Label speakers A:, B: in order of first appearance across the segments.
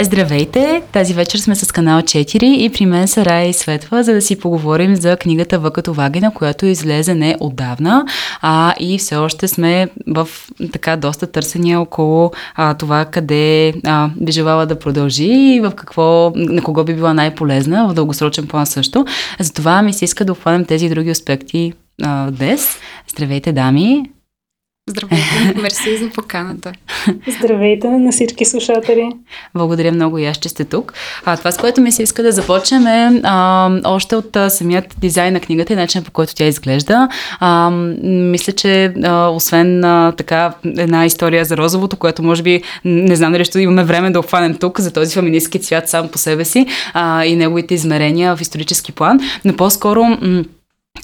A: Здравейте! Тази вечер сме с канал 4 и при мен са Рая и Светва, за да си поговорим за книгата В вагина, която излезе не отдавна, а и все още сме в така доста търсения около а, това къде а, би желала да продължи и в какво, на кого би била най-полезна в дългосрочен план също. Затова ми се иска да обхванем тези други аспекти а, днес. Здравейте, дами!
B: Здравейте, мерси за поканата.
C: Здравейте на всички слушатели.
A: Благодаря много и аз, че сте тук. А, това, с което ми се иска да започнем е а, още от а, самият дизайн на книгата и начин по който тя изглежда. А, мисля, че а, освен а, така една история за розовото, което може би не знам дали ще имаме време да обхванем тук за този феминистски цвят сам по себе си а, и неговите измерения в исторически план, но по-скоро м-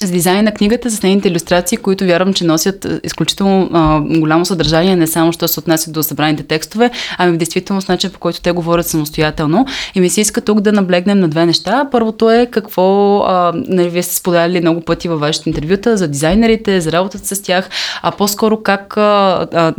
A: с дизайн на книгата, с нейните иллюстрации, които вярвам, че носят е, изключително а, голямо съдържание, не само, що се отнася до събраните текстове, ами в действителност начин, по който те говорят самостоятелно. И ми се иска тук да наблегнем на две неща. Първото е какво, а, нали, вие сте споделяли много пъти във вашите интервюта за дизайнерите, за работата с тях, а по-скоро как, а, а,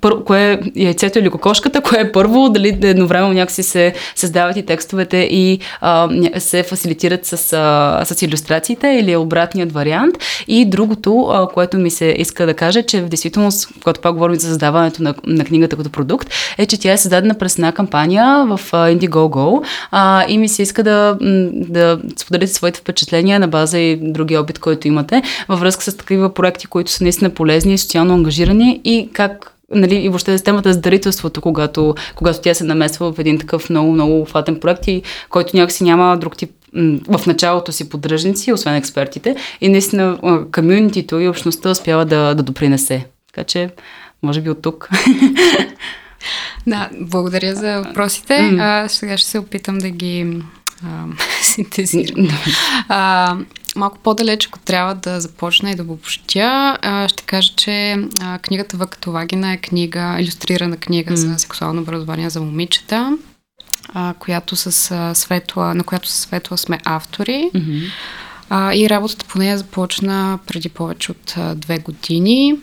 A: пър, кое е яйцето или кокошката, кое е първо, дали едновременно някакси се създават и текстовете и а, се фасилитират с, а, с иллюстрациите или е обратният вариант. И другото, а, което ми се иска да кажа, че в действителност, когато пак говорим за създаването на, на книгата като продукт, е, че тя е създадена през една кампания в Indiegogo а, и ми се иска да, да споделите своите впечатления на база и други опит, който имате във връзка с такива проекти, които са наистина полезни и социално ангажирани и как нали, и въобще с темата за дарителството, когато, когато тя се намесва в един такъв много, много фатен проект и който някакси няма друг тип в началото си поддръжници, освен експертите, и наистина комюнитито и общността успява да, да допринесе. Така че, може би от тук.
B: Да, благодаря за въпросите. Mm. А, сега ще се опитам да ги а, синтезирам. а, малко по-далеч, ако трябва да започна и да обобщя, ще кажа, че книгата В като вагина е книга, иллюстрирана книга mm. за сексуално образование за момичета, която с светла, на която с светла сме автори. Mm-hmm. и работата по нея започна преди повече от две години.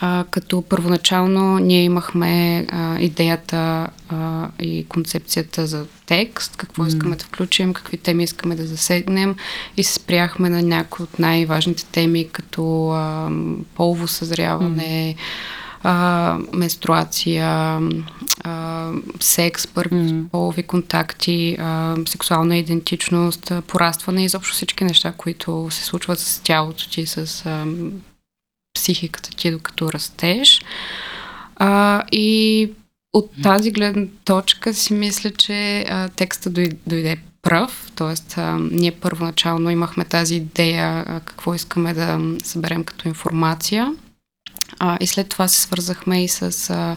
B: А, като първоначално ние имахме а, идеята а, и концепцията за текст, какво mm. искаме да включим, какви теми искаме да засегнем и се спряхме на някои от най-важните теми, като а, полово съзряване, mm. А, менструация, а, секс, първи mm. полови контакти, а, сексуална идентичност, порастване и изобщо всички неща, които се случват с тялото ти, с а, психиката ти докато растеш. А, и от тази гледна точка си мисля, че а, текста дойде пръв, т.е. ние първоначално имахме тази идея а, какво искаме да съберем като информация а, и след това се свързахме и с а,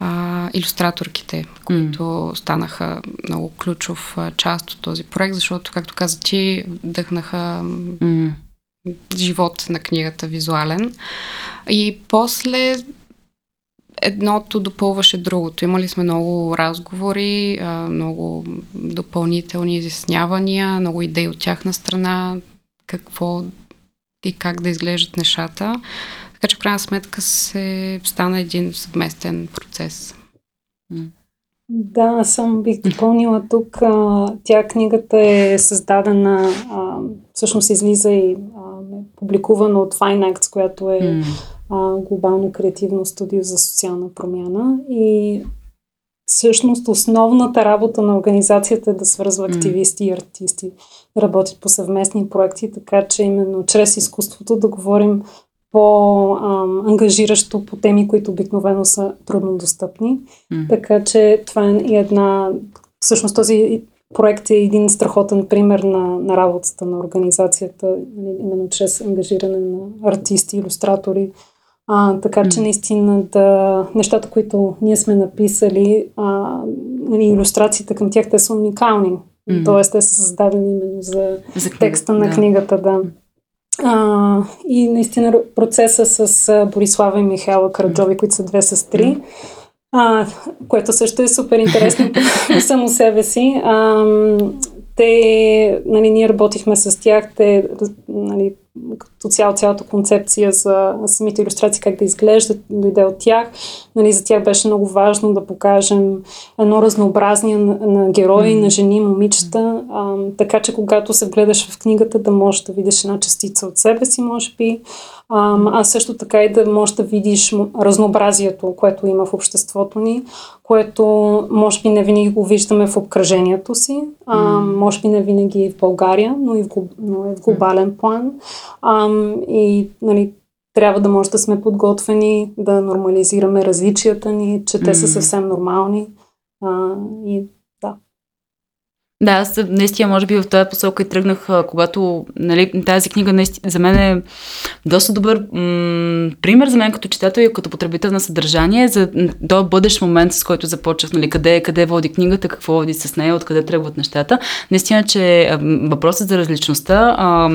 B: а, иллюстраторките, които mm. станаха много ключов а, част от този проект, защото, както каза ти, дъхнаха mm живот на книгата визуален. И после едното допълваше другото. Имали сме много разговори, много допълнителни изяснявания, много идеи от тяхна страна, какво и как да изглеждат нещата. Така че в крайна сметка се стана един съвместен процес.
C: Да, аз съм бих допълнила тук. Тя книгата е създадена, всъщност излиза и публикувана от Fineacts, която е mm. а, глобално креативно студио за социална промяна. И всъщност основната работа на организацията е да свързва активисти и артисти, да работят по съвместни проекти, така че именно чрез изкуството да говорим по-ангажиращо по теми, които обикновено са труднодостъпни. Mm. Така че това е една. Всъщност този проект е един страхотен пример на, на работата на организацията, нали, именно чрез ангажиране на артисти, иллюстратори. А, така че наистина да, нещата, които ние сме написали, а, нали, иллюстрациите към тях, те са уникални. Mm-hmm. Тоест, те са създадени именно за, за книга, текста на да. книгата, да. А, и наистина процеса с Борислава и Михайла Караджови, които са две сестри, а, което също е супер интересно само себе си. А, те, нали, ние работихме с тях, те, нали, като цяло цялата концепция за самите иллюстрации, как да изглеждат, дойде от тях. Нали, за тях беше много важно да покажем едно разнообразие на, на герои, mm. на жени, момичета, а, така че когато се гледаш в книгата да можеш да видиш една частица от себе си, може би, а, също така и да можеш да видиш разнообразието, което има в обществото ни, което може би не винаги го виждаме в обкръжението си, а, може би не винаги в България, но и в, но и в глобален план. А, и нали, трябва да може да сме подготвени да нормализираме различията ни, че те са съвсем нормални. А, и
A: да, аз наистина, може би в тази посока и тръгнах, когато нали, тази книга наистина, за мен е доста добър м- пример за мен като читател и като потребител на съдържание за до бъдещ момент, с който започнах, нали, къде, къде води книгата, какво води с нея, откъде тръгват нещата. Наистина, че въпросът за различността, а,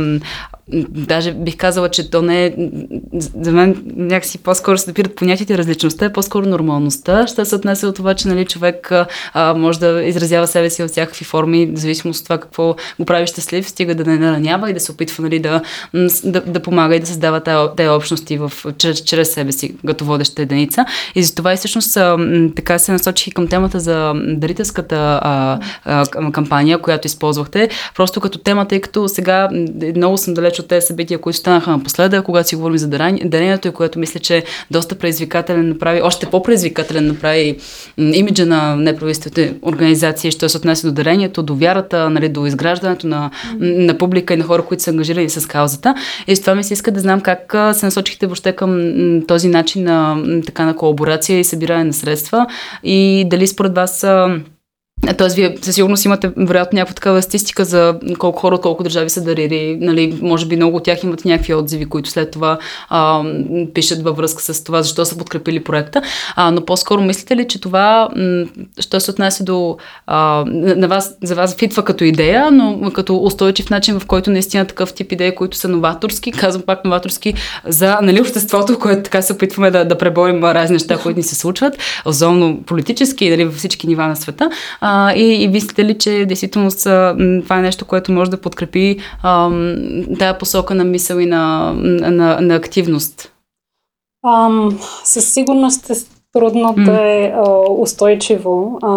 A: даже бих казала, че то не е, за мен някакси по-скоро се допират понятите различността, е по-скоро нормалността. Ще се отнесе от това, че нали, човек а, може да изразява себе си от всякакви форми, в зависимост от това какво го прави щастлив, стига да не наранява и да се опитва нали, да, да, да помага и да създава тези общности в, чрез, чрез себе си, като водеща единица. И за това и всъщност така се насочих и към темата за дарителската а, а, кампания, която използвахте. Просто като тема, тъй като сега много съм далеч от тези събития, които станаха напоследък, когато си говорим за дарението и което мисля, че доста предизвикателен направи, още по-предизвикателен направи имиджа на неправителствените организации, що се отнася до дарението, до вярата, нали, до изграждането на, на публика и на хора, които са ангажирани с каузата. И с това ми се иска да знам как се насочихте въобще към този начин на, така, на колаборация и събиране на средства и дали според вас Тоест, вие със сигурност имате, вероятно, някаква такава статистика за колко хора, колко държави са дарили. Нали, може би много от тях имат някакви отзиви, които след това а, пишат във връзка с това, защо са подкрепили проекта. А, но по-скоро мислите ли, че това, що се отнася до а, на вас, за вас фитва като идея, но като устойчив начин, в който наистина такъв тип идеи, които са новаторски, казвам пак новаторски, за нали, обществото, което така се опитваме да, да преборим разни неща, които ни се случват, особено политически, нали, във всички нива на света. А, а, и, и мислите ли, че действително са, това е нещо, което може да подкрепи а, тая посока на мисъл и на, на, на активност?
C: Ам, със сигурност е трудно mm. да е а, устойчиво, а,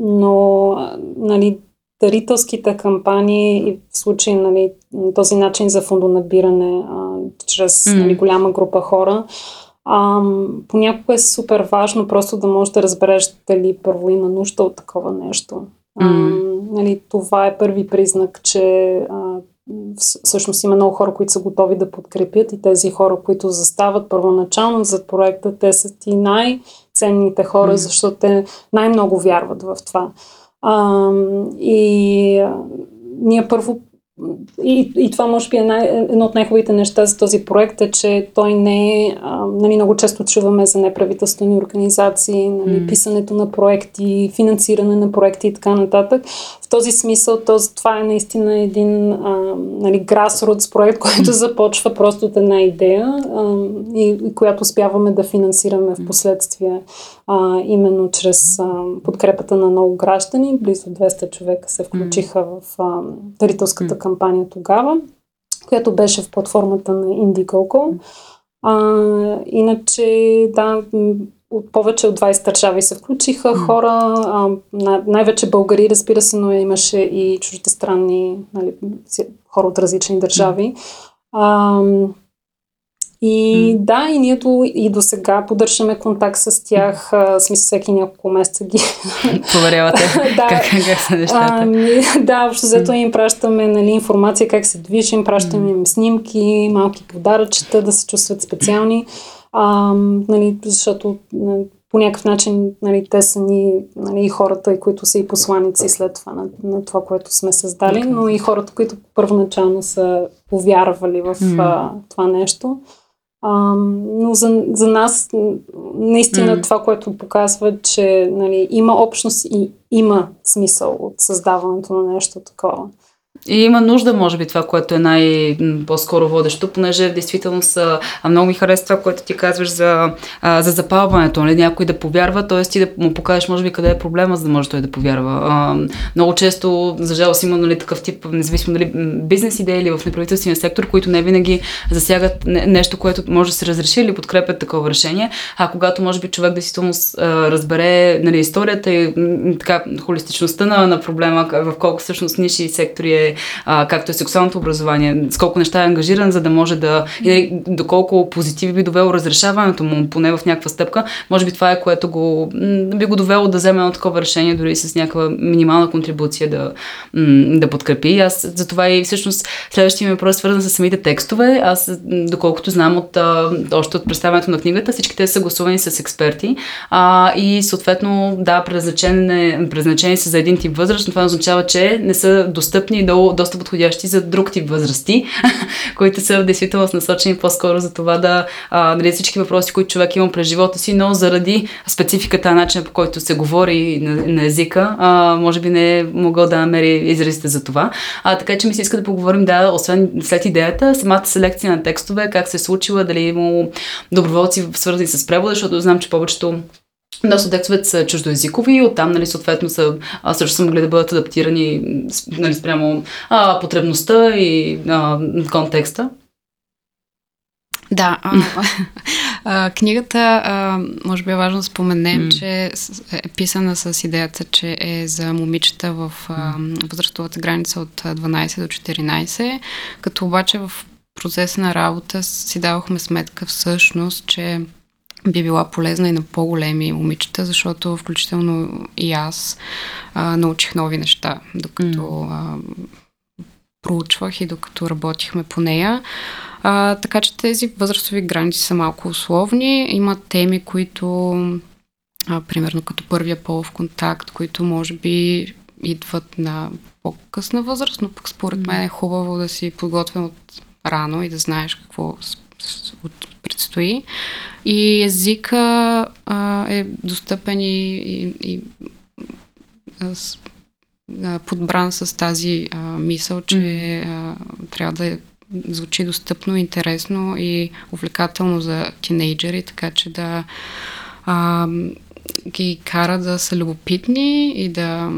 C: но нали, дарителските кампании и в случай нали, този начин за фондонабиране а, чрез mm. нали, голяма група хора а, понякога е супер важно просто да можеш да разбереш дали първо има нужда от такова нещо. Mm. А, нали, това е първи признак, че а, всъщност има много хора, които са готови да подкрепят и тези хора, които застават първоначално зад проекта, те са ти най-ценните хора, mm. защото те най-много вярват в това. А, и ние първо и, и това може би е най, едно от най-хубавите неща за този проект е, че той не е, нали, много често чуваме за неправителствени организации, нали, mm. писането на проекти, финансиране на проекти и така нататък. В този смисъл този, това е наистина един а, нали, grassroots проект, който започва просто от една идея а, и, и която успяваме да финансираме в последствие а, именно чрез а, подкрепата на много граждани. Близо 200 човека се включиха в а, дарителската кампания тогава, която беше в платформата на Indiegogo. А, иначе, да, от повече от 20 държави се включиха хора, а, най-вече българи, разбира се, но имаше и чуждестранни нали, хора от различни държави. А, и да, и ние до, и до сега поддържаме контакт с тях, а, смисъл всеки няколко месеца ги...
A: Проверявате да, как, как са нещата.
C: Ами, да, общо взето им пращаме нали, информация как се движим, пращаме им снимки, малки подаръчета, да се чувстват специални, а, нали, защото нали, по някакъв начин нали, те са ни нали, хората, които са и посланици след това на, на това, което сме създали, но и хората, които първоначално са повярвали в mm. а, това нещо. А, но за, за нас наистина mm. това, което показва, че нали, има общност и има смисъл от създаването на нещо такова.
A: И има нужда, може би, това, което е най-по-скоро водещо, понеже в действителност много ми харесва това, което ти казваш за, за запалването, нали? някой да повярва, т.е. ти да му покажеш, може би, къде е проблема, за да може той да повярва. много често, за жалост, има нали, такъв тип, независимо дали бизнес идеи или в неправителствения сектор, които не винаги засягат нещо, което може да се разреши или подкрепят такова решение. А когато, може би, човек действително разбере нали, историята и така, холистичността на, на проблема, в колко всъщност ниши и сектори е, а, както е сексуалното образование, с колко неща е ангажиран, за да може да, и нали, доколко позитиви би довело разрешаването му, поне в някаква стъпка, може би това е което го, би го довело да вземе едно такова решение, дори с някаква минимална контрибуция да, да подкрепи. И аз за това и всъщност следващия ми въпрос е свързан с самите текстове. Аз, доколкото знам от, още от представянето на книгата, всички те са гласувани с експерти а, и съответно, да, предназначени, предназначени са за един тип възраст, но това означава, че не са достъпни до доста подходящи за друг тип възрасти, които са в действителност насочени по-скоро за това да нали, всички въпроси, които човек има през живота си, но заради спецификата, начин по който се говори на, на езика, а, може би не е могъл да намери изразите за това. А, така че ми се иска да поговорим, да, освен след идеята, самата селекция на текстове, как се е случила, дали е имало доброволци свързани с превода, защото знам, че повечето доста текстовете са чуждоязикови оттам, нали, съответно, са, а, също са могли да бъдат адаптирани нали, спрямо а, потребността и а, контекста.
B: Да, а, а, книгата, а, може би е важно да споменем, mm. че е писана с идеята, че е за момичета в а, възрастовата граница от 12 до 14, като обаче в процеса на работа си давахме сметка всъщност, че би била полезна и на по-големи момичета, защото включително и аз а, научих нови неща, докато а, проучвах и докато работихме по нея. А, така че тези възрастови граници са малко условни. Има теми, които, а, примерно като първия полов контакт, които може би идват на по-късна възраст, но пък според мен е хубаво да си подготвен от рано и да знаеш какво предстои. И езика а, е достъпен и, и, и а, подбран с тази а, мисъл, че а, трябва да е звучи достъпно, интересно и увлекателно за тинейджери, така че да а, ги кара да са любопитни и да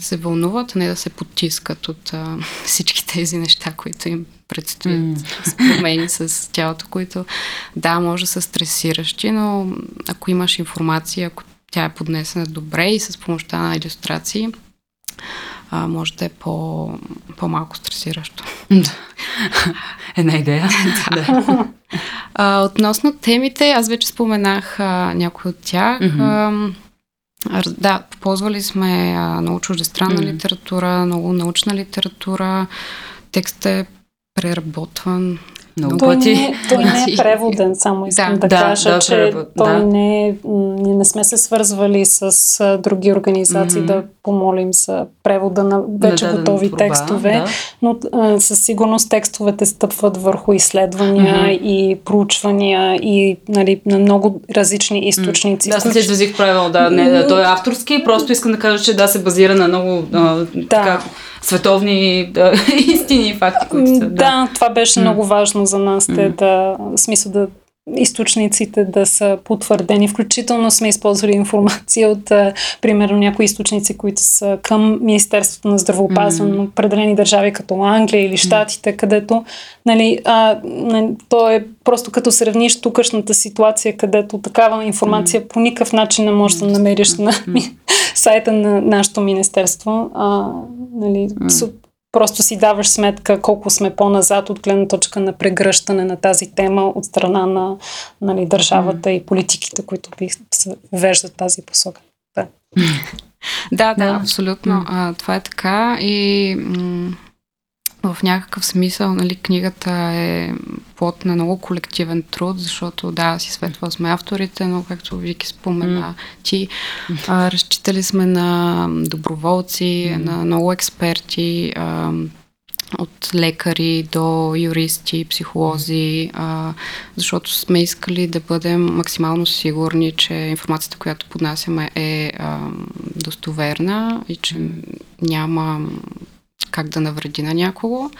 B: се вълнуват, а не да се потискат от а, всички тези неща, които им предстоят mm. с промени с тялото, които да, може да са стресиращи, но ако имаш информация, ако тя е поднесена добре и с помощта на иллюстрации, а, може да е по, по-малко стресиращо.
A: Една идея.
B: да. А, относно темите, аз вече споменах а, някои от тях. Mm-hmm. А, да, ползвали сме а, много чуждестранна mm-hmm. литература, много научна литература. Текстът е преработван
C: много той пъти. Не, той не е преводен, само искам да, да, да кажа, да, че превод, той да. не, е, ние не сме се свързвали с други организации mm-hmm. да помолим за превода на вече да, готови да, текстове, да. но а, със сигурност текстовете стъпват върху изследвания mm-hmm. и проучвания и нали, на много различни източници.
A: Mm-hmm. Да, се изразих правилно, да, не, да, той е авторски, просто искам да кажа, че да, се базира на много а, да. така, световни да, истини и факти, които са. Да.
C: да, това беше много важно за нас, те да, в смисъл да източниците да са потвърдени. Включително сме използвали информация от, а, примерно, някои източници, които са към Министерството на здравеопазване mm. определени държави, като Англия или Штатите, mm. където, нали, а, нали, то е просто като сравниш тукашната ситуация, където такава информация mm. по никакъв начин не можеш да намериш на сайта на нашето министерство. А, нали, просто си даваш сметка колко сме по-назад от гледна точка на прегръщане на тази тема от страна на нали, държавата mm. и политиките, които би веждат тази посока. Да.
B: да, да, абсолютно. Mm. А, това е така и м- в някакъв смисъл, нали, книгата е плод на много колективен труд, защото да, си светва сме авторите, но както Вики спомена mm. ти, а, разчитали сме на доброволци, mm. на много експерти, а, от лекари до юристи, психолози, а, защото сме искали да бъдем максимално сигурни, че информацията, която поднасяме е а, достоверна и че няма как да навреди на някого.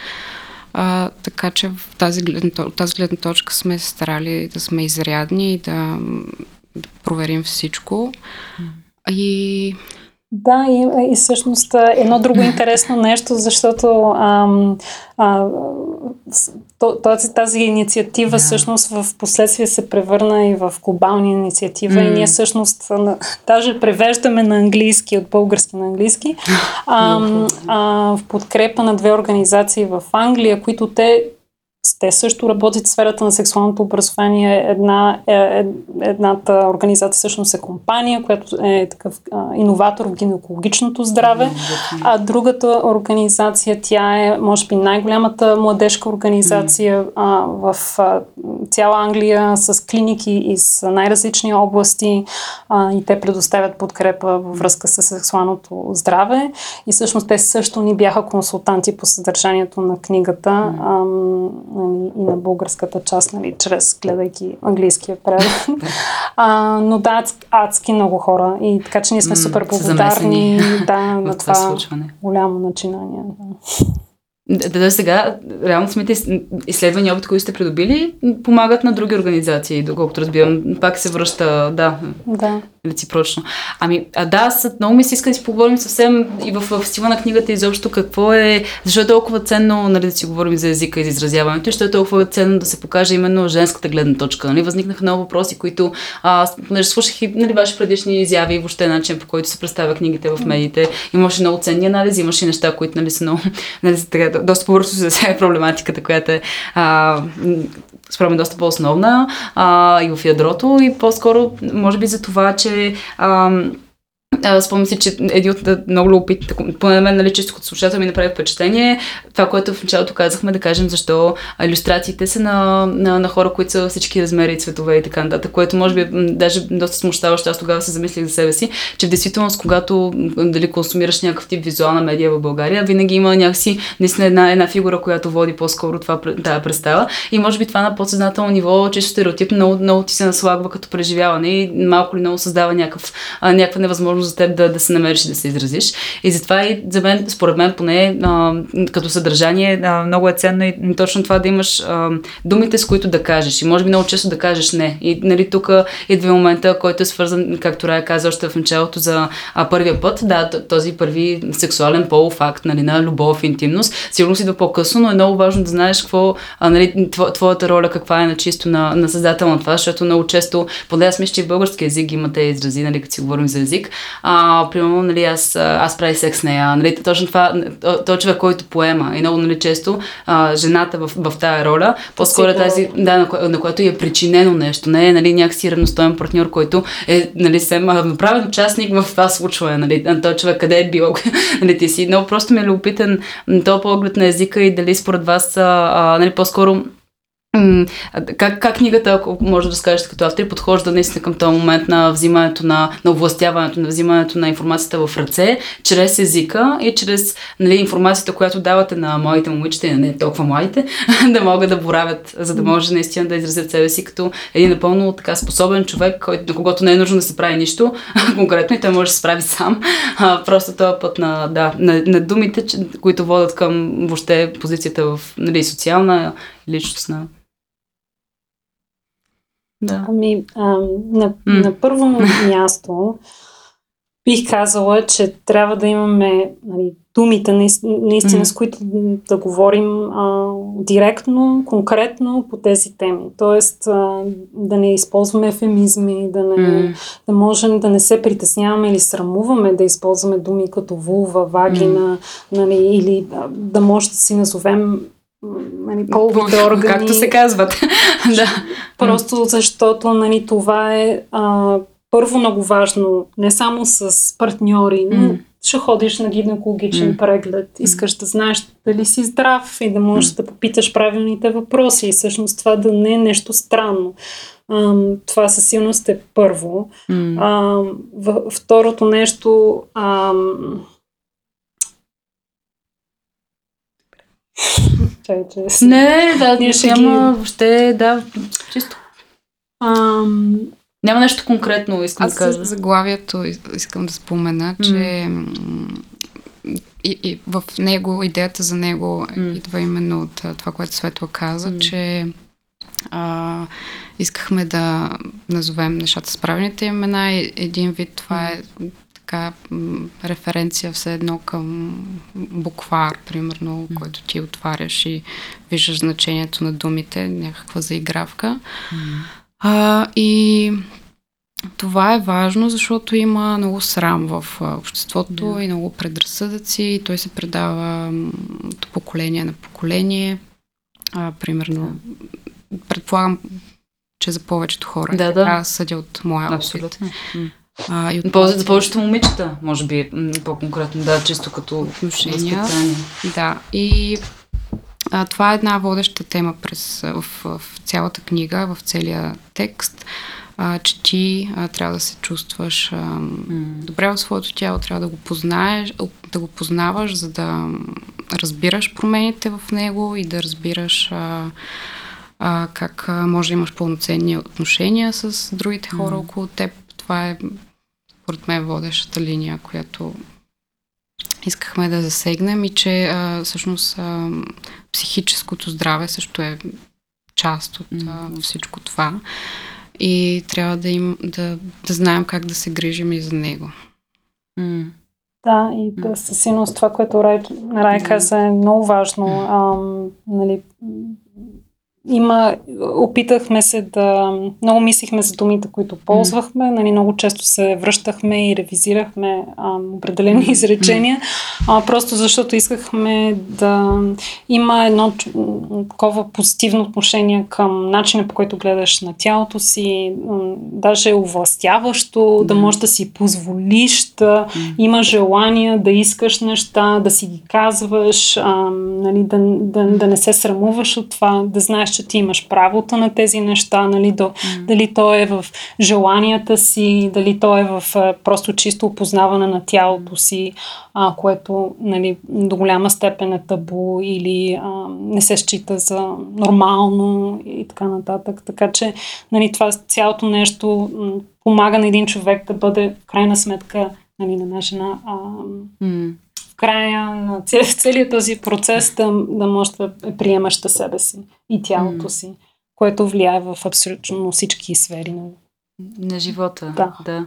B: А, така че в тази гледна, тази гледна точка сме старали да сме изрядни и да, да проверим всичко. И
C: да, и, и всъщност едно друго интересно нещо, защото ам, а, тази, тази инициатива yeah. всъщност в последствие се превърна и в глобална инициатива mm. и ние всъщност даже превеждаме на английски, от български на английски, а, а, в подкрепа на две организации в Англия, които те те също работят в сферата на сексуалното образование. Една, е, е, едната организация всъщност е компания, която е такъв а, иноватор в гинекологичното здраве, а другата организация, тя е, може би, най-голямата младежка организация а, в а, цяла Англия с клиники из най-различни области а, и те предоставят подкрепа във връзка с сексуалното здраве. И всъщност те също ни бяха консултанти по съдържанието на книгата. А, нали, и на българската част, нали, чрез гледайки английския превод. а, но да, адски много хора. И така че ние сме супер благодарни да, на това, това голямо начинание. Да.
A: Да, да, сега, реално самите изследвания, опит, които сте придобили, помагат на други организации, доколкото разбирам. Пак се връща, да,
C: да.
A: реципрочно. Ами, а да, много ми се иска да си поговорим съвсем и в, в стила на книгата изобщо какво е, защо е толкова ценно нали, да си говорим за езика и за изразяването и защо е толкова ценно да се покаже именно женската гледна точка. Нали? Възникнаха много въпроси, които, а, понеже слушах и нали, ваши предишни изяви и въобще начин по който се представя книгите в медиите. Имаше много ценни анализи, имаше неща, които нали, са много, нали, така, доста по-бързо се засяга проблематиката, която е а, според мен доста по-основна а, и в ядрото и по-скоро може би за това, че а, Спомням си, че един от много любопитните, поне мен, нали, често като слушател ми направи впечатление, това, което в началото казахме, да кажем защо иллюстрациите са на, на, на хора, които са всички размери и цветове и така нататък, което може би даже доста смущаващо. Аз тогава се замислих за себе си, че в действителност, когато дали консумираш някакъв тип визуална медия в България, винаги има някакси наистина една, една фигура, която води по-скоро това, тази представа. И може би това на подсъзнателно ниво, често стереотип, много, много ти се наслагва като преживяване и малко ли много създава някакъв, някаква невъзможност за теб да, да се намериш и да се изразиш. И затова и за мен, според мен, поне а, като съдържание, а, много е ценно и точно това да имаш а, думите, с които да кажеш. И може би много често да кажеш не. И нали, тук идва момента, който е свързан, както Рая каза още в началото, за а, първия път. Да, този първи сексуален полов факт нали, на любов, интимност. Сигурно си идва по-късно, но е много важно да знаеш какво, а, нали, твоята роля каква е на чисто на, на създател на това, защото много често, поне аз мисля, че в български език има те изрази, нали, като си говорим за език, а, примерно, нали, аз, аз правя секс с нея. Нали, точно това, то човек, който поема. И много нали, често а, жената в, в тази роля, по-скоро е тази, да, на, ко, на която е причинено нещо. Не е нали, някакси равностоен партньор, който е нали, съм направен участник в това случване. Нали, този човек къде е бил. нали, ти си. Много просто ми е любопитен този поглед на езика и дали според вас а, нали, по-скоро как, как книгата, ако може да разкажете като автор, подхожда наистина към този момент на взимането на, на областяването, на взимането на информацията в ръце, чрез езика и чрез нали, информацията, която давате на моите момичета и не толкова младите, да могат да боравят, за да може наистина да изразят себе си като един напълно така способен човек, който, на когото не е нужно да се прави нищо конкретно и той може да се справи сам. А, просто този път на, да, на, на думите, които водят към въобще позицията в нали, социална личностна.
C: Да. Ами, а, на, mm. на първо място бих казала, че трябва да имаме нали, думите наистина, mm. с които да говорим а, директно, конкретно по тези теми. Тоест а, да не използваме ефемизми, да, не, mm. да можем да не се притесняваме или срамуваме да използваме думи като вулва, вагина, mm. нали, или да, да може да си назовем нали, половите органи.
A: Както се казват. да.
C: Просто защото нали, това е а, първо много важно, не само с партньори, но mm. ще ходиш на гинекологичен mm. преглед, искаш да знаеш дали си здрав и да можеш mm. да попиташ правилните въпроси и всъщност това да не е нещо странно. А, това със силност е първо. Mm. А, в, второто нещо... А,
A: Чай, че не, да, ние няма ги... въобще, да, чисто. Ам... Няма нещо конкретно, искам
B: Аз
A: да кажа.
B: заглавието искам да спомена, че mm. и, и в него, идеята за него mm. идва именно от това, което Светла каза, mm. че а, искахме да назовем нещата с правилните имена и един вид това е така референция все едно към буквар, примерно, mm. който ти отваряш и виждаш значението на думите, някаква заигравка. Mm. А, и това е важно, защото има много срам в обществото yeah. и много предразсъдъци и той се предава от поколение на поколение. А, примерно, предполагам, че за повечето хора
A: да, да.
B: Аз съдя от моя
A: Абсолютно.
B: опит.
A: А, и от Полза за повечето момичета, може би по-конкретно, да, чисто като
B: отношения. Да, и а, това е една водеща тема през, в, в цялата книга, в целия текст а, че ти а, трябва да се чувстваш а, mm. добре в своето тяло, трябва да го познаеш, да го познаваш, за да разбираш промените в него и да разбираш а, а, как може да имаш пълноценни отношения с другите хора mm. около теб. Това е, според мен, водещата линия, която искахме да засегнем и че а, всъщност а, психическото здраве също е част от а, всичко това и трябва да, им, да, да знаем как да се грижим и за него.
C: Mm. Да, и да, със сигурност това, което Рай, Рай каза е много важно. Ам, нали, има, опитахме се да, много мислихме за думите, които ползвахме, mm. нали, много често се връщахме и ревизирахме а, определени изречения, а, просто защото искахме да има едно такова позитивно отношение към начина по който гледаш на тялото си, даже овластяващо, mm. да можеш да си позволиш, да mm. има желание да искаш неща, да си ги казваш, а, нали, да, да, да не се срамуваш от това, да знаеш, че ти имаш правото на тези неща, нали, до, mm. дали то е в желанията си, дали то е в просто чисто опознаване на тялото си, а, което нали, до голяма степен е табу или а, не се счита за нормално и така нататък. Така че нали, това цялото нещо помага на един човек да бъде в крайна сметка нали, на една жена а, mm края на целият този процес да, да може да е приемаща себе си и тялото си, което влияе в абсолютно всички сфери на,
A: на живота. Да. да.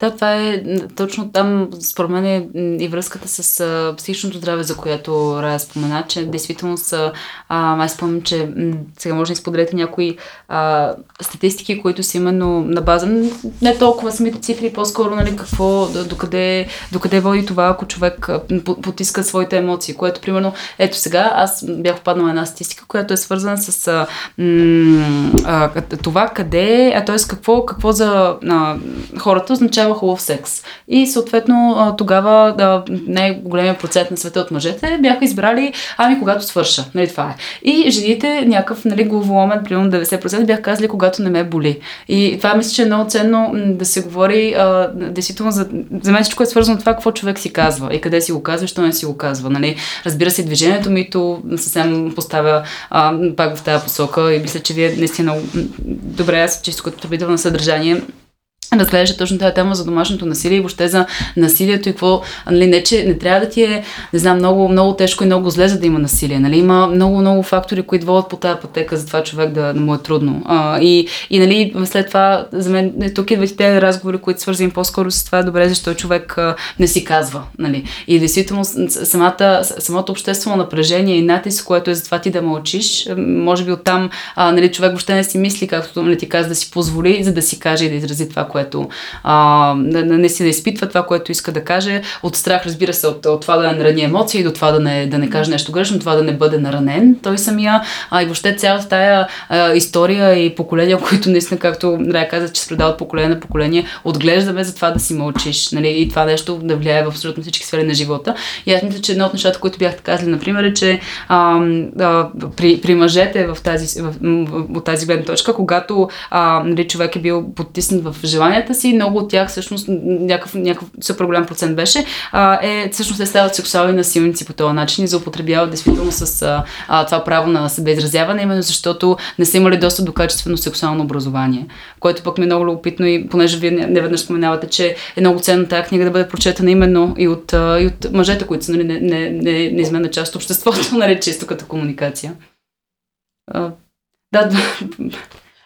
A: Да, това е точно там, според мен е и връзката с а, психичното здраве, за което Рая спомена, че действително са, а, аз спомням, че м- сега може да изподелите някои а, статистики, които са именно на база, не толкова самите цифри, по-скоро, нали, какво, докъде, докъде води това, ако човек потиска своите емоции, което, примерно, ето сега, аз бях попаднала една статистика, която е свързана с а, м- а, това къде, а т.е. какво, какво за а, хората означава означава хубав секс. И съответно тогава най-големия процент на света от мъжете бяха избрали, ами когато свърша. Нали, това е. И жените, някакъв нали, главоломен, примерно 90% бяха казали, когато не ме боли. И това мисля, че е много ценно да се говори действително за, за мен всичко е свързано с това, какво човек си казва и къде си го казва, що не си го казва. Нали. Разбира се, движението ми съвсем поставя а, пак в тази посока и мисля, че вие наистина добре, аз чисто като потребител на съдържание разглежда точно тази тема за домашното насилие и въобще за насилието и какво, нали, не, че не трябва да ти е, не знам, много, много тежко и много зле, за да има насилие, нали, има много, много фактори, които водят по тази пътека за това човек да, да му е трудно. А, и, и, нали, след това, за мен, тук идват тези разговори, които свързани по-скоро с това, добре, защо човек а, не си казва, нали. И действително, самата, самото обществено напрежение и натиск, което е за това ти да мълчиш, може би оттам, а, нали, човек въобще не си мисли, както нали, ти каза, да си позволи, за да си каже и да изрази това, което което а, не си да изпитва това, което иска да каже. От страх, разбира се, от, от това да не нарани емоции, до това да не, да не каже нещо грешно, това да не бъде наранен. Той самия, а и въобще цялата тая а, история и поколения, които наистина, както Рая каза, че се предават поколение на поколение, отглеждаме за това да си мълчиш. Нали? И това нещо да влияе в абсолютно всички сфери на живота. И аз мисля, че едно от нещата, които бяхте казали, например, е, че а, а, при, при мъжете в тази, в, в, в тази гледна точка, когато а, нали, човек е бил потиснат в желание образованията си. Много от тях, всъщност, някакъв, някакъв супер голям процент беше, а, е, всъщност, те стават сексуални насилници по този начин и злоупотребяват действително с а, а, това право на себеизразяване, именно защото не са имали доста до качествено сексуално образование, което пък ми е много любопитно и понеже вие неведнъж споменавате, че е много ценно тази книга да бъде прочетена именно и от, и от мъжете, които са нали, не, не, не, неизменна част от обществото, нали, чисто като комуникация. А, да,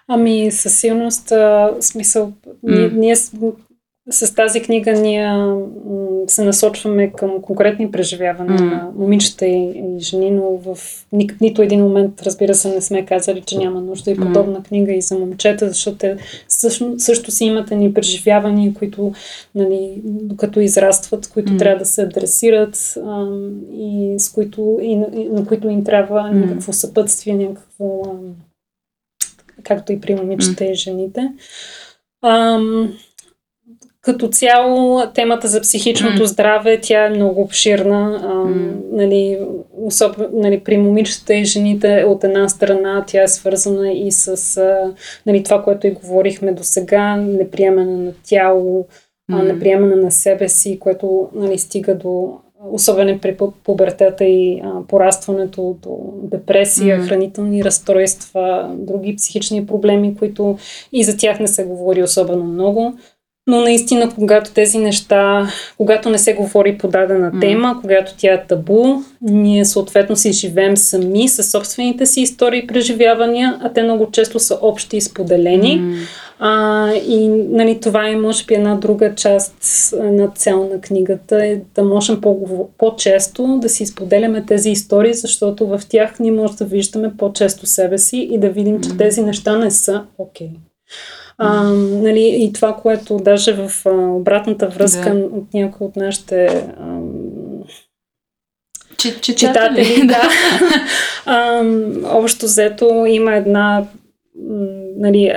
C: Ами, със сигурност, а, смисъл, mm. ние, ние с тази книга ние се насочваме към конкретни преживявания mm. на момичета и, и жени, но в ни, нито един момент, разбира се, не сме казали, че няма нужда и подобна mm. книга и за момчета, защото те също, също си имат ни преживявания, които, нали, докато израстват, които mm. трябва да се адресират а, и, с които, и, и на които им трябва mm. някакво съпътствие, някакво, а, както и при момичета mm. и жените. А, като цяло темата за психичното mm. здраве, тя е много обширна. А, mm. нали, особено нали, при момичета и жените от една страна тя е свързана и с а, нали, това, което и говорихме до сега, неприемане на тяло, mm. неприемане на себе си, което нали, стига до особено при пубертета и а, порастването до депресия, mm. хранителни разстройства, други психични проблеми, които и за тях не се говори особено много. Но наистина, когато тези неща, когато не се говори по дадена тема, mm. когато тя е табу, ние съответно си живеем сами със собствените си истории и преживявания, а те много често са общи и споделени. Mm. А, и нали, това е, може би, една друга част, една цел на книгата, е да можем по- по-често да си споделяме тези истории, защото в тях ние може да виждаме по-често себе си и да видим, че тези неща не са окей. Okay. А, нали, и това, което даже в а, обратната връзка да. от някои от нашите а,
A: Ч- читатели,
C: да. а, общо взето има една нали,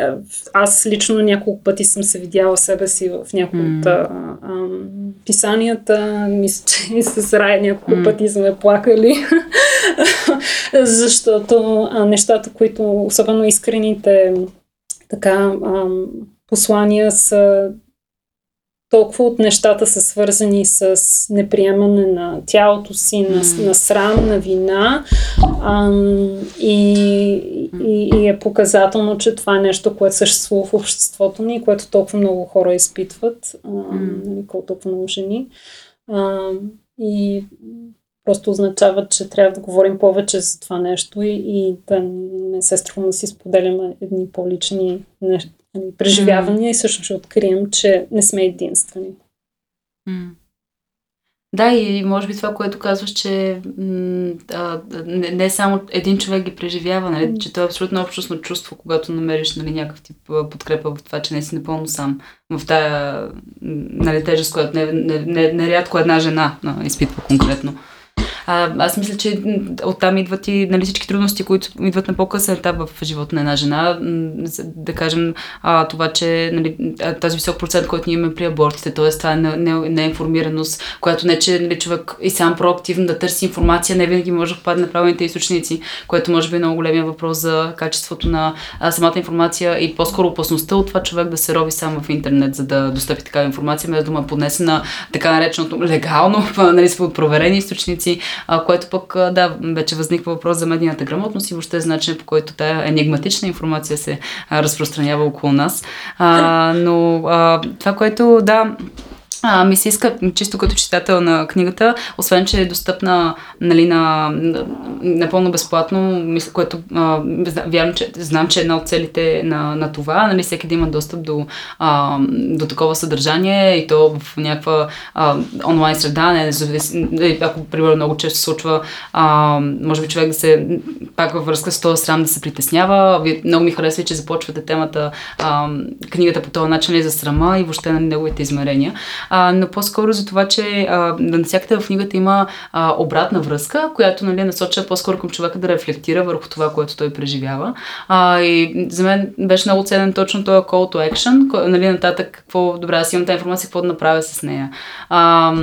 C: аз лично няколко пъти съм се видяла себе си в някои от mm. писанията. Мисля, че и с Рай няколко mm. пъти сме плакали. Защото а, нещата, които, особено искрените така ам, послания са толкова от нещата са свързани с неприемане на тялото си, на, на срам, на вина ам, и, и, и е показателно, че това е нещо, което съществува в обществото ни, което толкова много хора изпитват, ам, mm. толкова много жени. Ам, и просто означава, че трябва да говорим повече за това нещо и, и да не се струва да си споделяме едни по-лични неща, нали, преживявания mm. и също ще открием, че не сме единствени.
A: Mm. Да, и може би това, което казваш, че м- а, не, не само един човек ги преживява, нали, mm. че това е абсолютно общностно чувство, когато намериш нали, някакъв тип подкрепа в това, че не си напълно сам в тая нали, тежест, която не, не, не, нерядко една жена изпитва конкретно. А, аз мисля, че оттам идват и нали, всички трудности, които идват на по-късен етап в живота на една жена. Да кажем а, това, че нали, тази висок процент, който ние имаме при абортите, т.е. това е неинформираност, не, не която не, че нали, човек и сам проактивно да търси информация, не винаги може да попадне на правилните източници, което може би е много големия въпрос за качеството на а, самата информация и по-скоро опасността от това човек да се рови само в интернет, за да достъпи такава информация, без да му е поднесена така нареченото легално, нали, с проверени източници, а, което пък, да, вече възниква въпрос за медийната грамотност и въобще значение по който тая енигматична информация се разпространява около нас. А, но а, това, което, да, а, ми се иска, чисто като читател на книгата, освен, че е достъпна нали, на, на, напълно безплатно, мисля, което а, вярно, че знам, че е една от целите на, на това, нали, всеки да има достъп до, а, до такова съдържание и то в някаква а, онлайн среда, не, не, ако, примерно, много често се случва, а, може би човек да се, пак във връзка с този срам да се притеснява. Много ми харесва, че започвате темата, а, книгата по този начин е за срама и въобще на неговите измерения а, но по-скоро за това, че а, навсякъде в книгата има а, обратна връзка, която нали, насоча по-скоро към човека да рефлектира върху това, което той преживява. А, и за мен беше много ценен точно този call to action, нали, нататък какво, добре, аз имам тази информация, какво да направя с нея. А,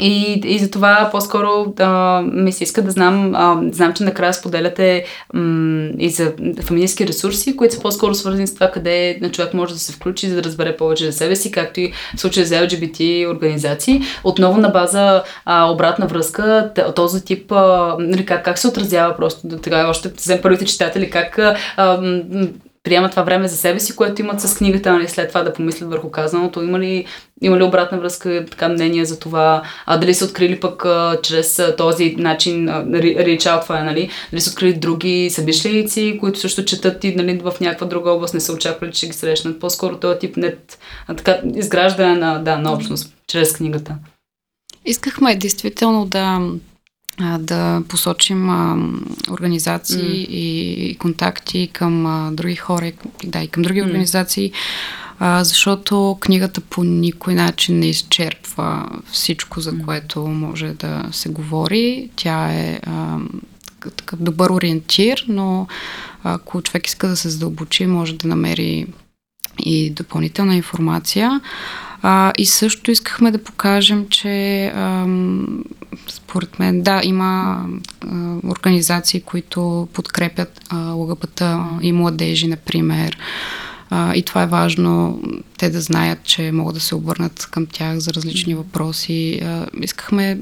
A: И, и за това по-скоро а, ми се иска да знам, а, знам, че накрая споделяте м, и за феминистски ресурси, които са по-скоро свързани с това къде на човек може да се включи, за да разбере повече за себе си, както и в случая за LGBT организации. Отново на база а, обратна връзка, този тип, а, нали, как, как се отразява просто до така, още взем първите читатели, как а, приемат това време за себе си, което имат с книгата, нали, след това да помислят върху казаното. Има ли, има ли обратна връзка, така мнение за това? А дали са открили пък а, чрез а, този начин, reach това е, нали? Дали са открили други събишлици, които също четат и нали, в някаква друга област не са очаквали, че ще ги срещнат. По-скоро този тип нет, а, така, изграждане на, да, на общност чрез книгата.
B: Искахме действително да да посочим а, организации mm. и контакти към а, други хора, да, и към други mm. организации, а, защото книгата по никой начин не изчерпва всичко, за което може да се говори. Тя е а, такъв добър ориентир, но ако човек иска да се задълбочи, може да намери и допълнителна информация. А, и също искахме да покажем, че ам, според мен, да, има а, организации, които подкрепят а, ЛГБТ и младежи, например. А, и това е важно те да знаят, че могат да се обърнат към тях за различни въпроси. А, искахме,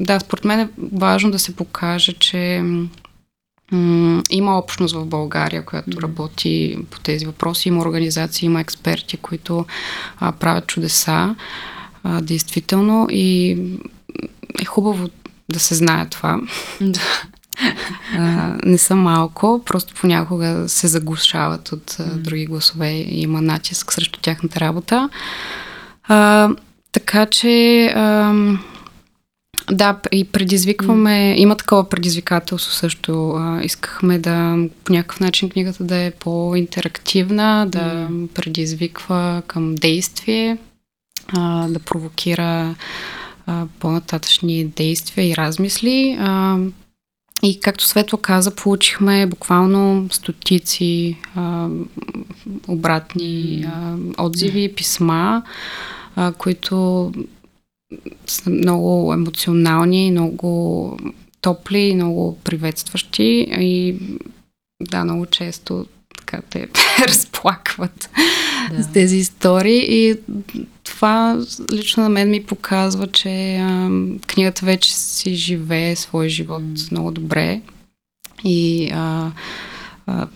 B: да, според мен е важно да се покаже, че има общност в България, която работи по тези въпроси. Има организации, има експерти, които а, правят чудеса. А, действително. И е хубаво да се знае това. А, не са малко, просто понякога се заглушават от а, други гласове и има натиск срещу тяхната работа. А, така че а, да, и предизвикваме, има такова предизвикателство също. Искахме да по някакъв начин книгата да е по-интерактивна, да предизвиква към действие, да провокира по-нататъчни действия и размисли. И както Светло каза, получихме буквално стотици а, обратни а, отзиви, писма, а, които са много емоционални, много топли, много приветстващи и да, много често така те разплакват да. с тези истории и това лично на мен ми показва, че а, книгата вече си живее своя живот mm. много добре и а, а,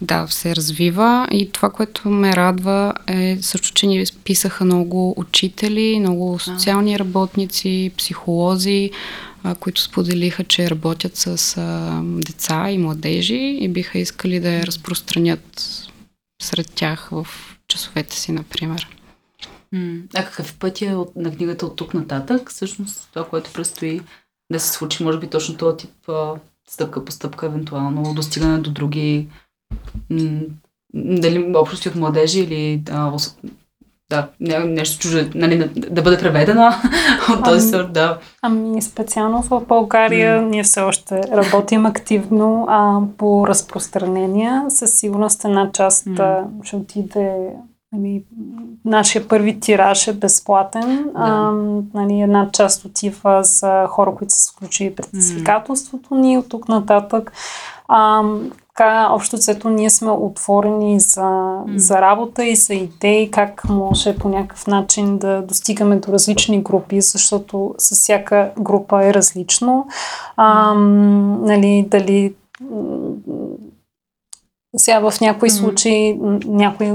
B: да, се развива и това, което ме радва е също, че ни писаха много учители, много социални работници, психолози, които споделиха, че работят с деца и младежи и биха искали да я разпространят сред тях в часовете си, например.
A: А какъв път е от, на книгата от тук нататък? Всъщност това, което предстои да се случи, може би точно този тип а, стъпка по стъпка, евентуално достигане до други дали общности от младежи или а, да, нещо чуже, нали, да, бъде преведена от този ами, сорт, да.
C: Ами специално в България mm. ние все още работим активно а, по разпространения. Със сигурност една част mm. ще отиде Нали, нашия първи тираж е безплатен. Да. А, нали, една част отива за хора, които са включили предизвикателството ни от тук нататък. А, така, общо цето ние сме отворени за, mm. за работа и за идеи, как може по някакъв начин да достигаме до различни групи, защото с всяка група е различно. А, нали, дали сега в някои случаи някои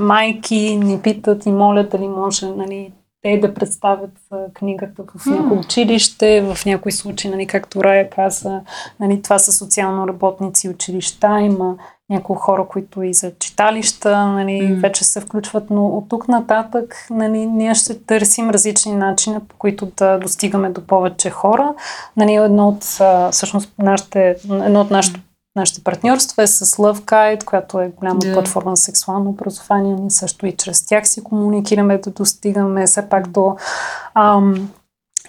C: майки ни питат и молят дали може нали, те да представят книгата в някои училище, в някои случаи, нали, както Рая каза, нали, това са социално работници училища, има някои хора, които и за читалища нали, mm. вече се включват, но от тук нататък нали, ние ще търсим различни начини, по които да достигаме до повече хора. Нали, едно от, всъщност, нашите, едно от нашите Нашите партньорства е с Love Guide, която е голяма yeah. платформа за сексуално образование. Ние също и чрез тях си комуникираме да достигаме все пак до ам,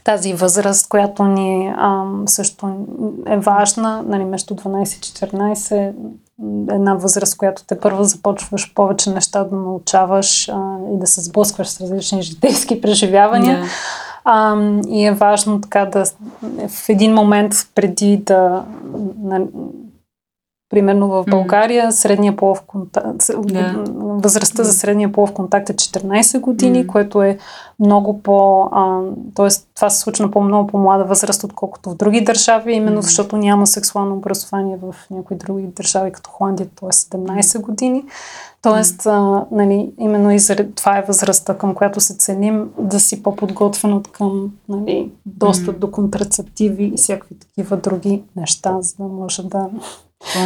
C: тази възраст, която ни ам, също е важна, нали, между 12 и 14 една възраст, която те първо започваш повече неща да научаваш а, и да се сблъскваш с различни житейски преживявания. Yeah. А, и е важно така да в един момент преди да Примерно в България средния полов контакт, да. възрастта за средния полов контакт е 14 години, mm. което е много по... А, тоест, това се случва на по-много по-млада възраст, отколкото в други държави, именно mm. защото няма сексуално образование в някои други държави, като Холандия, т.е. 17 години. Тоест, а, нали, именно и заради това е възрастта, към която се ценим да си по-подготвен от към нали, достъп mm. до контрацептиви и всякакви такива други неща, за да може да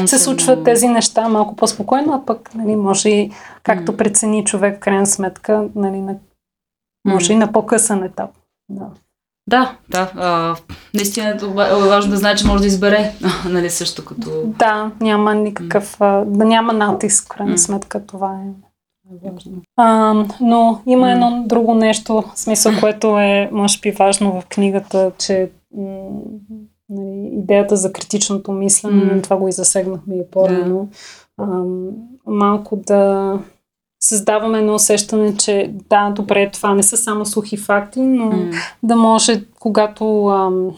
C: се случват тези неща малко по-спокойно, а пък нали, може и както прецени човек в крайна сметка, нали, на, може и на по-късен етап. Да.
A: Да, да. А, наистина е важно да знае, че може да избере, нали, също като...
C: Да, няма никакъв, mm. да няма натиск, в крайна сметка, това е важно. А, но има едно mm. друго нещо, смисъл, което е, може би, важно в книгата, че нали, идеята за критичното мислене, mm. това го и засегнахме и по-рано, yeah. малко да създаваме едно усещане, че да, добре, това не са само сухи факти, но mm. да може, когато ам,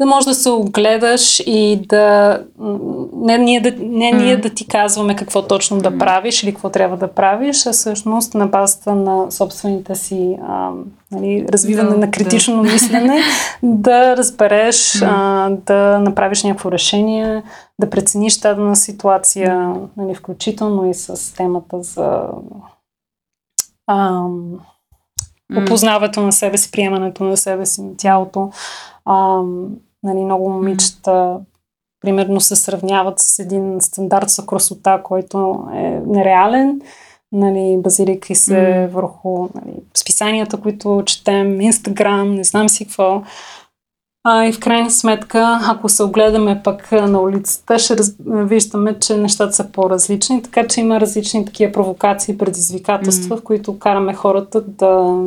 C: да можеш да се огледаш и да не ние да, не ние да ти казваме какво точно да правиш или какво трябва да правиш, а всъщност на базата на собствените си а, нали, развиване да, на критично да. мислене да разбереш, а, да направиш някакво решение, да прецениш дадена ситуация, нали, включително и с темата за а, опознаването на себе си, приемането на себе си, на тялото. А, нали, много момичета примерно се сравняват с един стандарт за красота, който е нереален, нали, базирайки се mm. върху нали, списанията, които четем, Инстаграм, не знам си какво. А, и в крайна сметка, ако се огледаме пък на улицата, ще раз... виждаме, че нещата са по-различни, така че има различни такива провокации, предизвикателства, mm. в които караме хората да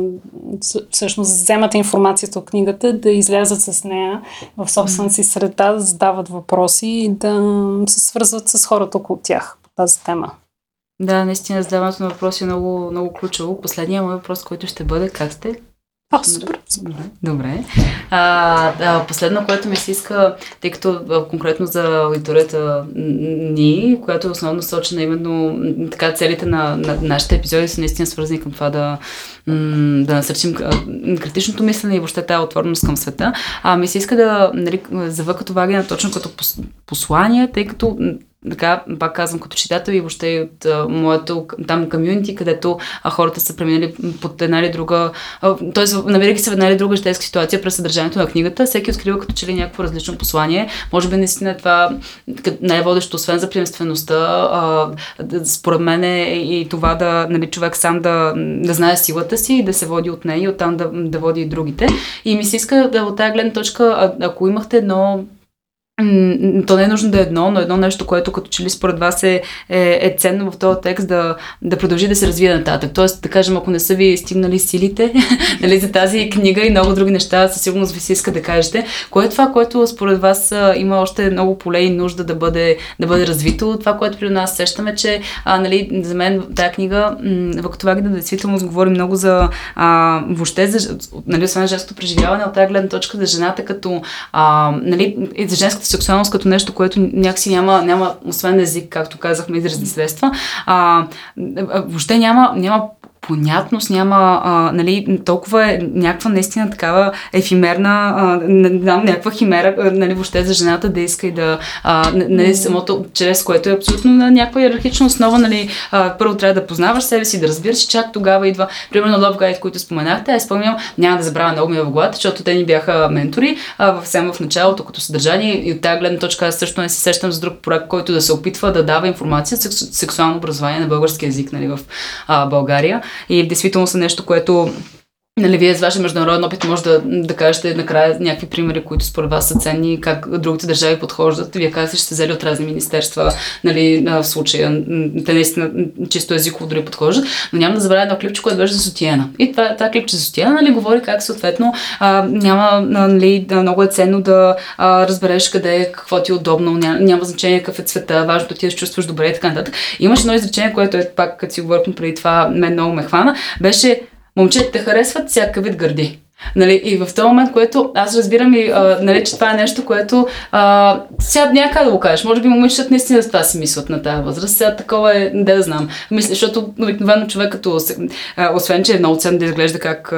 C: всъщност вземат информацията от книгата, да излязат с нея в собствената си среда, да задават въпроси и да се свързват с хората около тях по тази тема.
A: Да, наистина задаването на въпроси е много, много ключово. Последният мой въпрос, който ще бъде как сте?
C: А, супер.
A: Добре. Добре. А, а, последно, което ми се иска, тъй като конкретно за аудиторията ни, която е основно сочена именно така целите на, на нашите епизоди са наистина свързани към това да, да насърчим критичното мислене и въобще тази отвореност към света. А ми се иска да нали, завъка това точно като послание, тъй като така, пак казвам, като читател и въобще и от а, моето там комюнити, където а, хората са преминали под една или друга, т.е. намирайки се в една или друга житейска ситуация през съдържанието на книгата, всеки открива като че ли някакво различно послание. Може би наистина това най-водещо, освен за приемствеността, а, според мен е и това да, нали, човек сам да, да знае силата си и да се води от нея и оттам да, да води и другите. И ми се иска да от тази гледна точка, а, ако имахте едно то не е нужно да е едно, но едно нещо, което като че ли според вас е, е, е ценно в този текст да, да продължи да се развие нататък. Тоест, да кажем, ако не са ви стигнали силите нали, за тази книга и много други неща, със сигурност ви се иска да кажете. Кое е това, което според вас има още много поле и нужда да бъде, да бъде развито? Това, което при нас сещаме, че а, нали, за мен тази книга, в това да действително говори много за а, въобще за, нали, освен женското преживяване, от тази гледна точка за жената като а, нали, за женската сексуалност като нещо, което някакси няма, няма освен език, както казахме, изразни средства, а, въобще няма, няма понятност, няма, а, нали, толкова е някаква наистина такава ефимерна, а, не знам, някаква химера, нали, въобще за жената да иска и да, а, нали, самото, чрез което е абсолютно на някаква иерархична основа, нали, а, първо трябва да познаваш себе си, да разбираш, че чак тогава идва, примерно Love Guide, които споменахте, аз спомням, няма да забравя много ми е в главата, защото те ни бяха ментори, а, в, само в началото, като съдържание. И от тази гледна точка аз също не се сещам за друг проект, който да се опитва да дава информация сексу, сексуално образование на български язик, нали, в а, България и действително са нещо, което Нали, вие с вашия международен опит може да, да кажете накрая някакви примери, които според вас са ценни, как другите държави подхождат. Вие казвате, че сте взели от разни министерства, нали, в случая. Те наистина чисто езиково дори подхождат. Но няма да забравя едно клипче, което беше за Сотиена. И това, това клипче за Сотиена нали, говори как съответно а, няма, нали, много е ценно да а, разбереш къде е, какво ти е удобно, няма, няма значение какъв е цвета, важното ти да се чувстваш добре и така нататък. Имаше едно изречение, което е пак, като си говорихме преди това, мен много ме хвана, беше момчетата харесват всякакъв вид гърди. Нали, и в този момент, което аз разбирам и, а, нали, че това е нещо, което а, сега няма да го кажеш. Може би момичетата наистина за това си мислят на тази възраст. Сега такова е, не да знам. Мисля, защото обикновено човек като, а, освен, че е много ценно да изглежда как,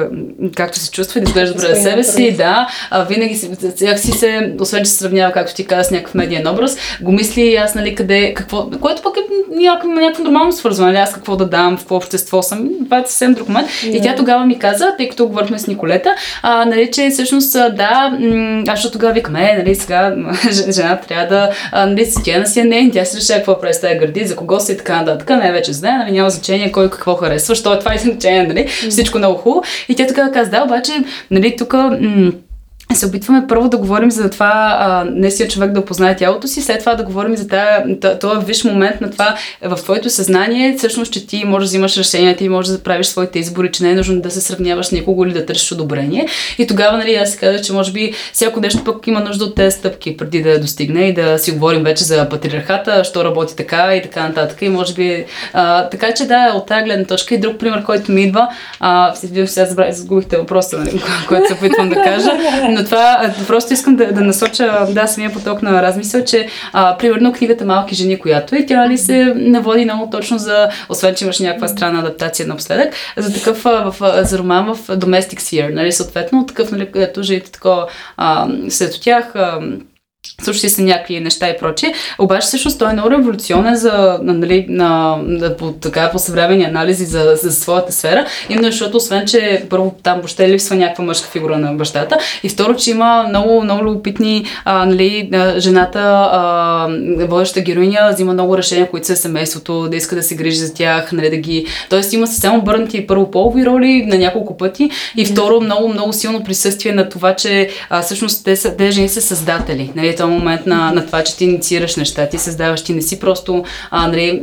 A: както се чувства и да изглежда добре за себе си, да, а, винаги си, си се, освен, че се сравнява, както ти каза, с някакъв медиен образ, го мисли аз, нали, къде, какво, което пък е някакво, някакво нормално свързване, нали, аз какво да дам, в какво общество съм. Това е съвсем друг момент. Yeah. И тя тогава ми каза, тъй като говорихме с Николета, а, нали, че всъщност да, аз защото тогава викам, е, нали, сега жена трябва да нали, тя си е не, тя си решава какво прави с тази гърди, за кого си и така нататък. Не вече знае, нали, няма значение кой какво харесва, що е това е значение, нали, всичко много хубаво. И тя така каза, да, обаче, нали, тук м- се опитваме първо да говорим за това, а, не си човек да опознае тялото си, след това да говорим за този виш момент на това в твоето съзнание, всъщност, че ти можеш да взимаш решения, ти можеш да правиш своите избори, че не е нужно да се сравняваш с никого или да търсиш одобрение. И тогава, нали, аз казах, че може би всяко нещо пък има нужда от тези стъпки преди да достигне и да си говорим вече за патриархата, що работи така и така нататък. И може би. А, така че да, от тази гледна точка и друг пример, който ми идва, а, сега загубихте въпроса, нали, който се опитвам да кажа, но но това просто искам да, да насоча да, самия поток на размисъл, че а, примерно книгата Малки жени, която е, тя ли се наводи много точно за, освен че имаш някаква странна адаптация напоследък, за такъв в, за роман в Domestic Sphere, нали, съответно, такъв, нали, където жените такова след тях а, Случи се някакви неща и прочие. Обаче всъщност той е много революционен за, нали, на, на, по, така, по съвременни анализи за, за своята сфера. Именно защото освен, че първо там въобще липсва някаква мъжка фигура на бащата и второ, че има много, много любопитни а, нали, жената, а, водеща героиня, взима много решения, които са семейството, да иска да се грижи за тях, нали, да ги... Тоест има съвсем обърнати първо полови роли на няколко пъти и второ много, много силно присъствие на това, че а, всъщност те, са, те жени са създатели. Нали, този момент на, на това, че ти инициираш неща, ти създаваш, ти не си просто а, нали,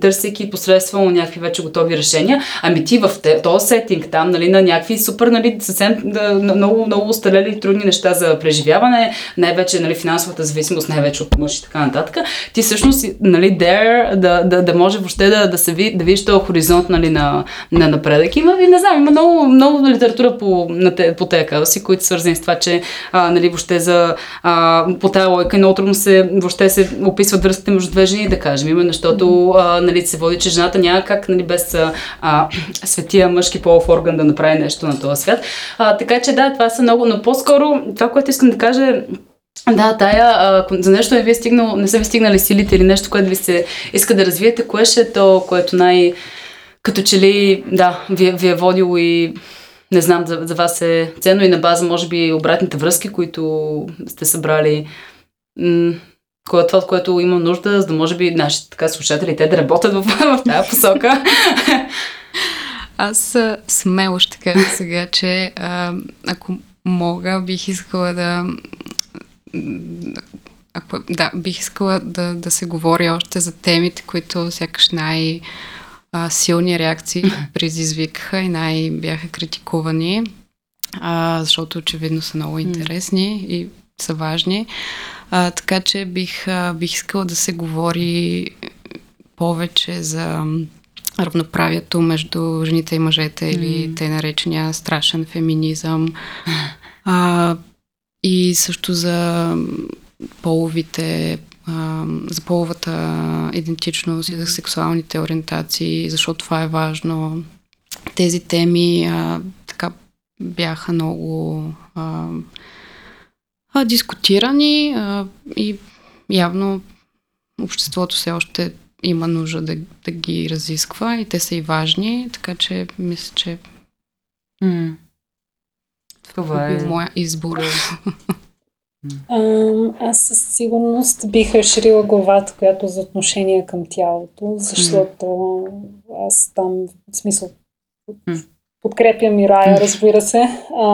A: търсейки посредством някакви вече готови решения, ами ти в този сетинг там, нали, на някакви супер, нали, съвсем да, много, много устарели трудни неща за преживяване, най-вече нали, финансовата зависимост, най-вече от мъж и така нататък, ти всъщност, нали, there, да, да, да може въобще да, да се ви, да видиш този хоризонт нали, на, на напредък. Има, не знам, има много, много литература по, на те, по тези казуси, които свързани с това, че а, нали, въобще за а, по тази лойка много трудно се, въобще се описват връзките между две жени, да кажем. Именно защото а, нали, се води, че жената няма как нали, без а, светия мъжки полов орган да направи нещо на този свят. А, така че да, това са много, но по-скоро това, което искам да кажа е да, тая, а, за нещо не ви е стигнал, не са ви стигнали силите или нещо, което ви се иска да развиете, кое ще е то, което най- като че ли, да, ви, ви е водило и не знам, за, за вас е ценно и на база, може би, обратните връзки, които сте събрали. Кое е това, от което има нужда, за да може би нашите така слушатели те да работят в, в тази посока.
B: Аз смело ще кажа сега, че а, ако мога, бих искала да ако, да, бих искала да, да се говори още за темите, които сякаш най- а, силни реакции предизвикаха и най-бяха критикувани, а, защото очевидно са много интересни и са важни. А, така че бих, а, бих искала да се говори повече за равноправието между жените и мъжете mm. или те наречения страшен феминизъм. А, и също за половите за половата идентичност и за сексуалните ориентации, защото това е важно. Тези теми а, така бяха много а, а, дискутирани а, и явно обществото все още има нужда да, да ги разисква и те са и важни, така че мисля, че
A: mm. това е
B: моя избор.
C: А, аз със сигурност бих разширила главата, която за отношение към тялото, защото аз там, в смисъл, подкрепям и рая, разбира се, а,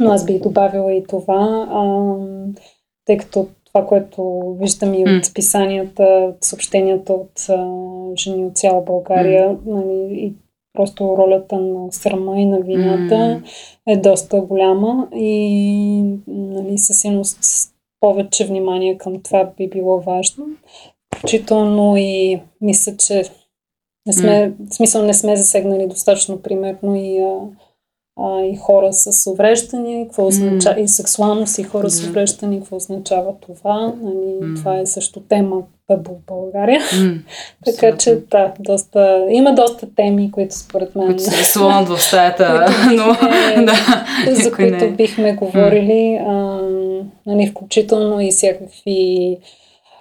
C: но аз бих добавила и това, а, тъй като това, което виждам и от писанията, от съобщенията от а, жени от цяла България, нали, и просто ролята на срама и на вината mm. е доста голяма и нали, със сигурност повече внимание към това би било важно. Включително и мисля, че не сме, mm. в смисъл не сме засегнали достатъчно примерно и а, а, и хора с увреждания, какво означава, mm. и сексуалност и хора mm. с увреждания, какво означава това. Нали, mm. Това е също тема в България. Mm. така че, да, доста, има доста теми, които според мен...
A: Които се рисуват в стаята, но...
C: да, за които не. бихме говорили, mm. а, нали, включително и всякакви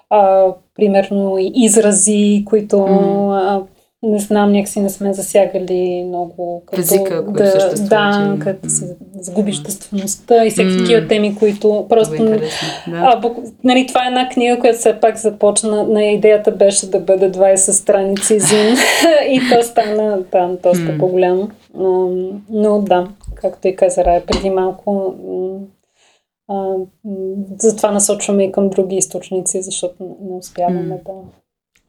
C: а, примерно изрази, които mm не знам, някакси не сме засягали много.
A: Като, Езика,
C: да, съществува. Да, че... като се загубиш дъствеността и всеки такива теми, които просто... Да. А, нали, това е една книга, която все пак започна, на идеята беше да бъде 20 страници зин и то стана там доста по-голямо. Но да, както и каза Рая преди малко, а, затова насочваме и към други източници, защото не успяваме да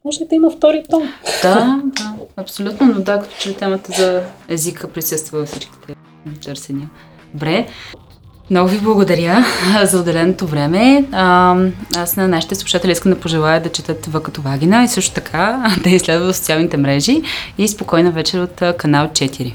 C: може да има втори том.
A: Да, да, абсолютно, но да, като че темата за езика присъства във всичките търсения. Добре, много ви благодаря за отделеното време. А, аз на нашите слушатели искам да пожелая да четат В като Вагина и също така да изследват социалните мрежи и спокойна вечер от канал 4.